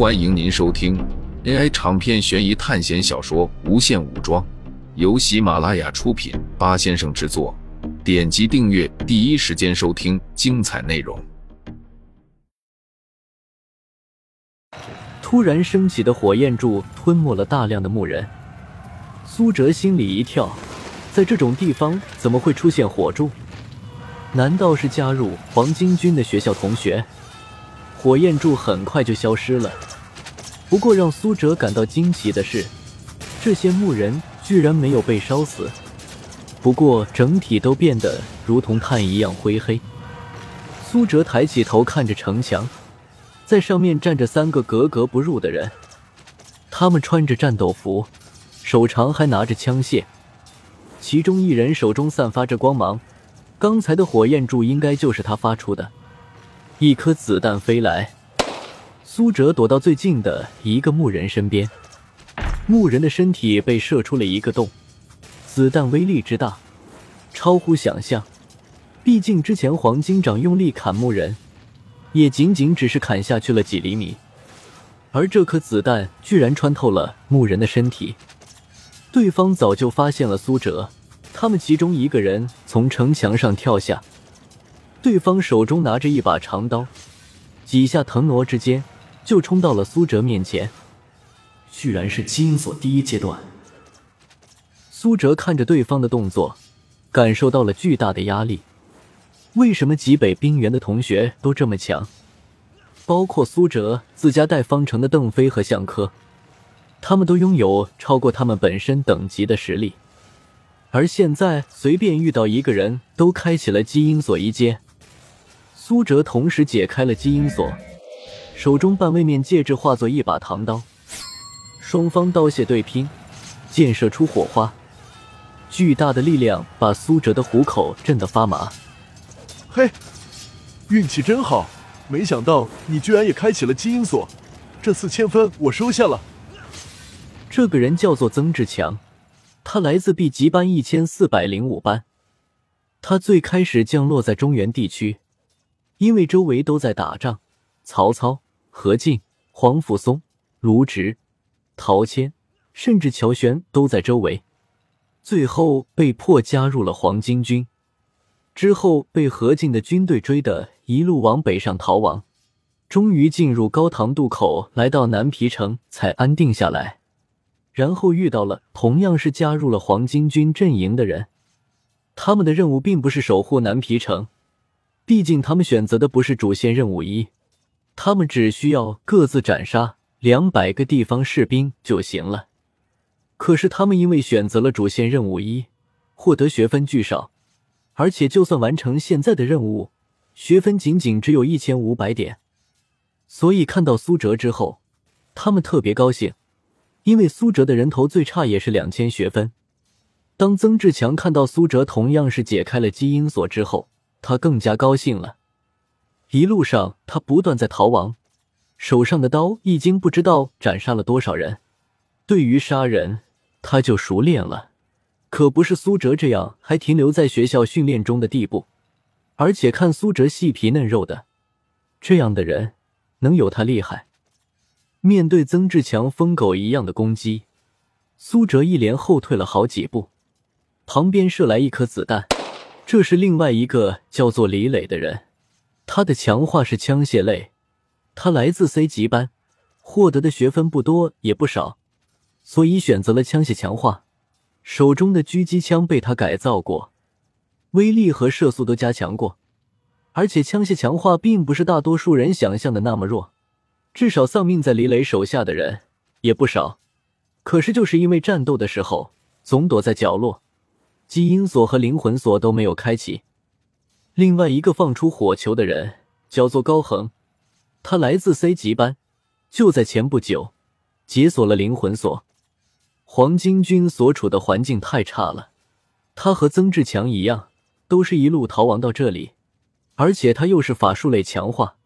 欢迎您收听 AI 长篇悬疑探险小说《无限武装》，由喜马拉雅出品，八先生制作。点击订阅，第一时间收听精彩内容。突然升起的火焰柱吞没了大量的木人，苏哲心里一跳，在这种地方怎么会出现火柱？难道是加入黄巾军的学校同学？火焰柱很快就消失了。不过让苏哲感到惊奇的是，这些木人居然没有被烧死，不过整体都变得如同炭一样灰黑。苏哲抬起头看着城墙，在上面站着三个格格不入的人，他们穿着战斗服，手长还拿着枪械，其中一人手中散发着光芒，刚才的火焰柱应该就是他发出的。一颗子弹飞来，苏哲躲到最近的一个木人身边，木人的身体被射出了一个洞，子弹威力之大，超乎想象。毕竟之前黄金掌用力砍木人，也仅仅只是砍下去了几厘米，而这颗子弹居然穿透了木人的身体。对方早就发现了苏哲，他们其中一个人从城墙上跳下。对方手中拿着一把长刀，几下腾挪之间就冲到了苏哲面前。居然是基因锁第一阶段。苏哲看着对方的动作，感受到了巨大的压力。为什么极北冰原的同学都这么强？包括苏哲自家带方程的邓飞和向科，他们都拥有超过他们本身等级的实力。而现在随便遇到一个人都开启了基因锁一阶。苏哲同时解开了基因锁，手中半位面戒指化作一把唐刀，双方刀械对拼，溅射出火花，巨大的力量把苏哲的虎口震得发麻。嘿，运气真好，没想到你居然也开启了基因锁，这四千分我收下了。这个人叫做曾志强，他来自 B 级班一千四百零五班，他最开始降落在中原地区。因为周围都在打仗，曹操、何进、黄甫松、卢植、陶谦，甚至乔玄都在周围。最后被迫加入了黄巾军，之后被何进的军队追得一路往北上逃亡，终于进入高唐渡口，来到南皮城才安定下来。然后遇到了同样是加入了黄巾军阵营的人，他们的任务并不是守护南皮城。毕竟他们选择的不是主线任务一，他们只需要各自斩杀两百个地方士兵就行了。可是他们因为选择了主线任务一，获得学分巨少，而且就算完成现在的任务，学分仅仅只有一千五百点。所以看到苏哲之后，他们特别高兴，因为苏哲的人头最差也是两千学分。当曾志强看到苏哲同样是解开了基因锁之后，他更加高兴了。一路上，他不断在逃亡，手上的刀已经不知道斩杀了多少人。对于杀人，他就熟练了，可不是苏哲这样还停留在学校训练中的地步。而且看苏哲细皮嫩肉的，这样的人能有他厉害？面对曾志强疯狗一样的攻击，苏哲一连后退了好几步，旁边射来一颗子弹。这是另外一个叫做李磊的人，他的强化是枪械类，他来自 C 级班，获得的学分不多也不少，所以选择了枪械强化。手中的狙击枪被他改造过，威力和射速都加强过，而且枪械强化并不是大多数人想象的那么弱，至少丧命在李磊手下的人也不少。可是就是因为战斗的时候总躲在角落。基因锁和灵魂锁都没有开启。另外一个放出火球的人叫做高恒，他来自 C 级班，就在前不久解锁了灵魂锁。黄巾军所处的环境太差了，他和曾志强一样，都是一路逃亡到这里，而且他又是法术类强化，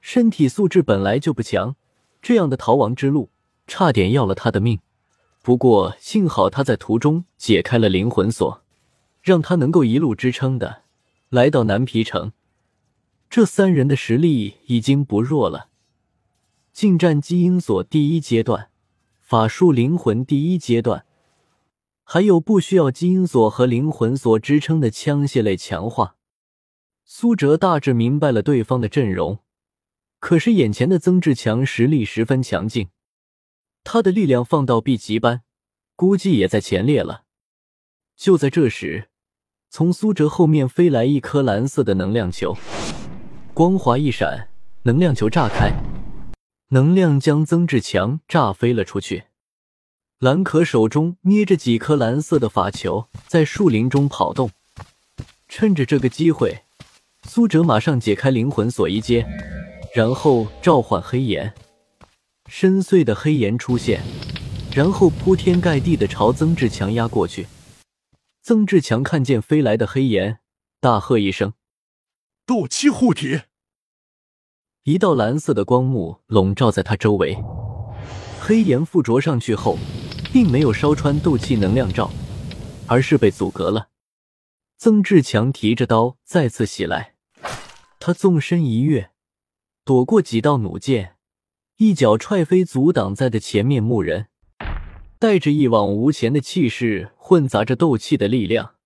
身体素质本来就不强，这样的逃亡之路差点要了他的命。不过幸好他在途中解开了灵魂锁，让他能够一路支撑的来到南皮城。这三人的实力已经不弱了。近战基因锁第一阶段，法术灵魂第一阶段，还有不需要基因锁和灵魂锁支撑的枪械类强化。苏哲大致明白了对方的阵容，可是眼前的曾志强实力十分强劲，他的力量放到 B 级班，估计也在前列了。就在这时，从苏哲后面飞来一颗蓝色的能量球，光华一闪，能量球炸开，能量将曾志强炸飞了出去。蓝可手中捏着几颗蓝色的法球，在树林中跑动。趁着这个机会，苏哲马上解开灵魂锁一阶，然后召唤黑岩，深邃的黑岩出现，然后铺天盖地的朝曾志强压过去。曾志强看见飞来的黑岩，大喝一声：“斗气护体！”一道蓝色的光幕笼罩在他周围。黑岩附着上去后，并没有烧穿斗气能量罩，而是被阻隔了。曾志强提着刀再次袭来，他纵身一跃，躲过几道弩箭，一脚踹飞阻挡在的前面木人。带着一往无前的气势，混杂着斗气的力量，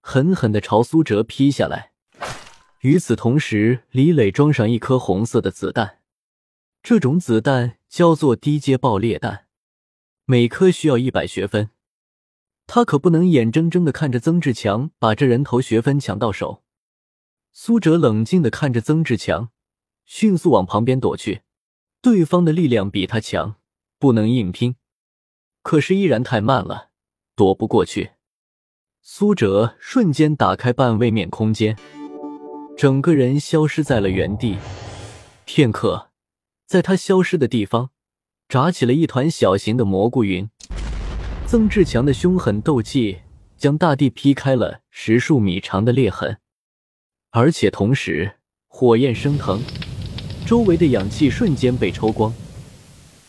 狠狠的朝苏哲劈下来。与此同时，李磊装上一颗红色的子弹，这种子弹叫做低阶爆裂弹，每颗需要一百学分。他可不能眼睁睁的看着曾志强把这人头学分抢到手。苏哲冷静的看着曾志强，迅速往旁边躲去。对方的力量比他强，不能硬拼。可是依然太慢了，躲不过去。苏哲瞬间打开半位面空间，整个人消失在了原地。片刻，在他消失的地方，炸起了一团小型的蘑菇云。曾志强的凶狠斗气将大地劈开了十数米长的裂痕，而且同时火焰升腾，周围的氧气瞬间被抽光。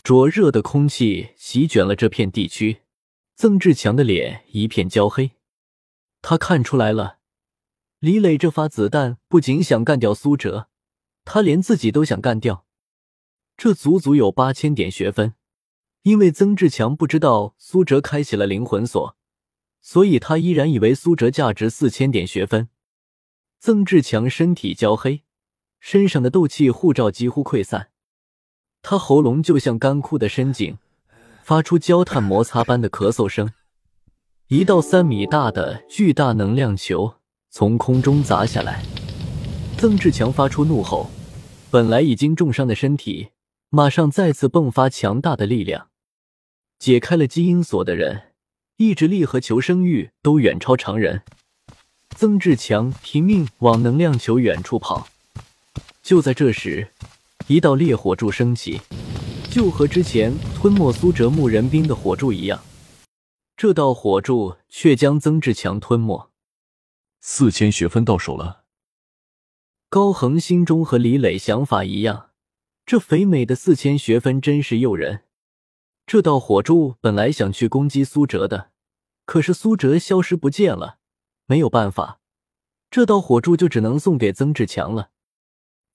灼热的空气席卷了这片地区，曾志强的脸一片焦黑。他看出来了，李磊这发子弹不仅想干掉苏哲，他连自己都想干掉。这足足有八千点学分，因为曾志强不知道苏哲开启了灵魂锁，所以他依然以为苏哲价值四千点学分。曾志强身体焦黑，身上的斗气护罩几乎溃散。他喉咙就像干枯的深井，发出焦炭摩擦般的咳嗽声。一道三米大的巨大能量球从空中砸下来，曾志强发出怒吼，本来已经重伤的身体马上再次迸发强大的力量。解开了基因锁的人，意志力和求生欲都远超常人。曾志强拼命往能量球远处跑，就在这时。一道烈火柱升起，就和之前吞没苏哲木人兵的火柱一样，这道火柱却将曾志强吞没。四千学分到手了。高恒心中和李磊想法一样，这肥美的四千学分真是诱人。这道火柱本来想去攻击苏哲的，可是苏哲消失不见了，没有办法，这道火柱就只能送给曾志强了。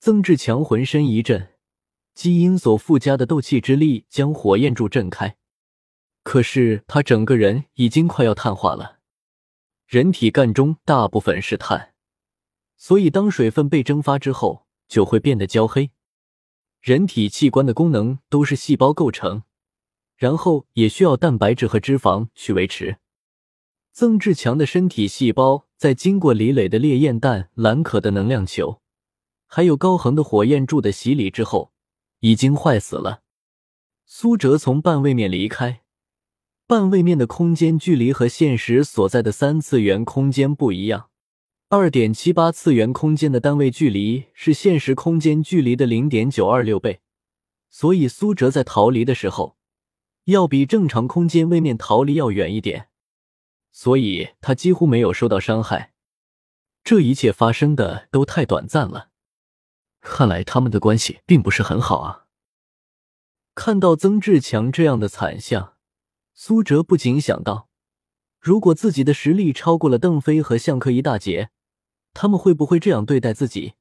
曾志强浑身一震，基因所附加的斗气之力将火焰柱震开。可是他整个人已经快要碳化了。人体干中大部分是碳，所以当水分被蒸发之后，就会变得焦黑。人体器官的功能都是细胞构成，然后也需要蛋白质和脂肪去维持。曾志强的身体细胞在经过李磊的烈焰弹、蓝可的能量球。还有高恒的火焰柱的洗礼之后，已经坏死了。苏哲从半位面离开，半位面的空间距离和现实所在的三次元空间不一样。二点七八次元空间的单位距离是现实空间距离的零点九二六倍，所以苏哲在逃离的时候，要比正常空间位面逃离要远一点，所以他几乎没有受到伤害。这一切发生的都太短暂了。看来他们的关系并不是很好啊！看到曾志强这样的惨象，苏哲不禁想到：如果自己的实力超过了邓飞和向克一大截，他们会不会这样对待自己？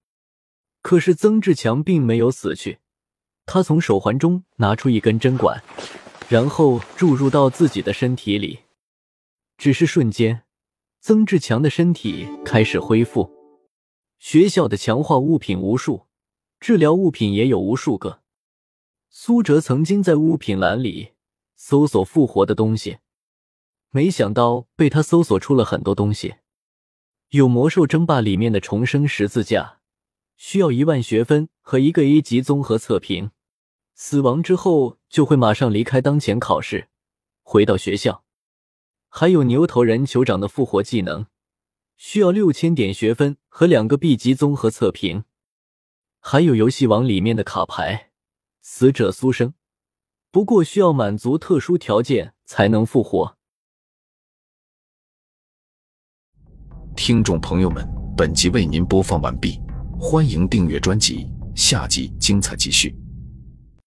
可是曾志强并没有死去，他从手环中拿出一根针管，然后注入到自己的身体里。只是瞬间，曾志强的身体开始恢复。学校的强化物品无数，治疗物品也有无数个。苏哲曾经在物品栏里搜索复活的东西，没想到被他搜索出了很多东西。有魔兽争霸里面的重生十字架，需要一万学分和一个 A 级综合测评。死亡之后就会马上离开当前考试，回到学校。还有牛头人酋长的复活技能，需要六千点学分和两个 B 级综合测评。还有游戏王里面的卡牌死者苏生，不过需要满足特殊条件才能复活。听众朋友们，本集为您播放完毕，欢迎订阅专辑，下集精彩继续。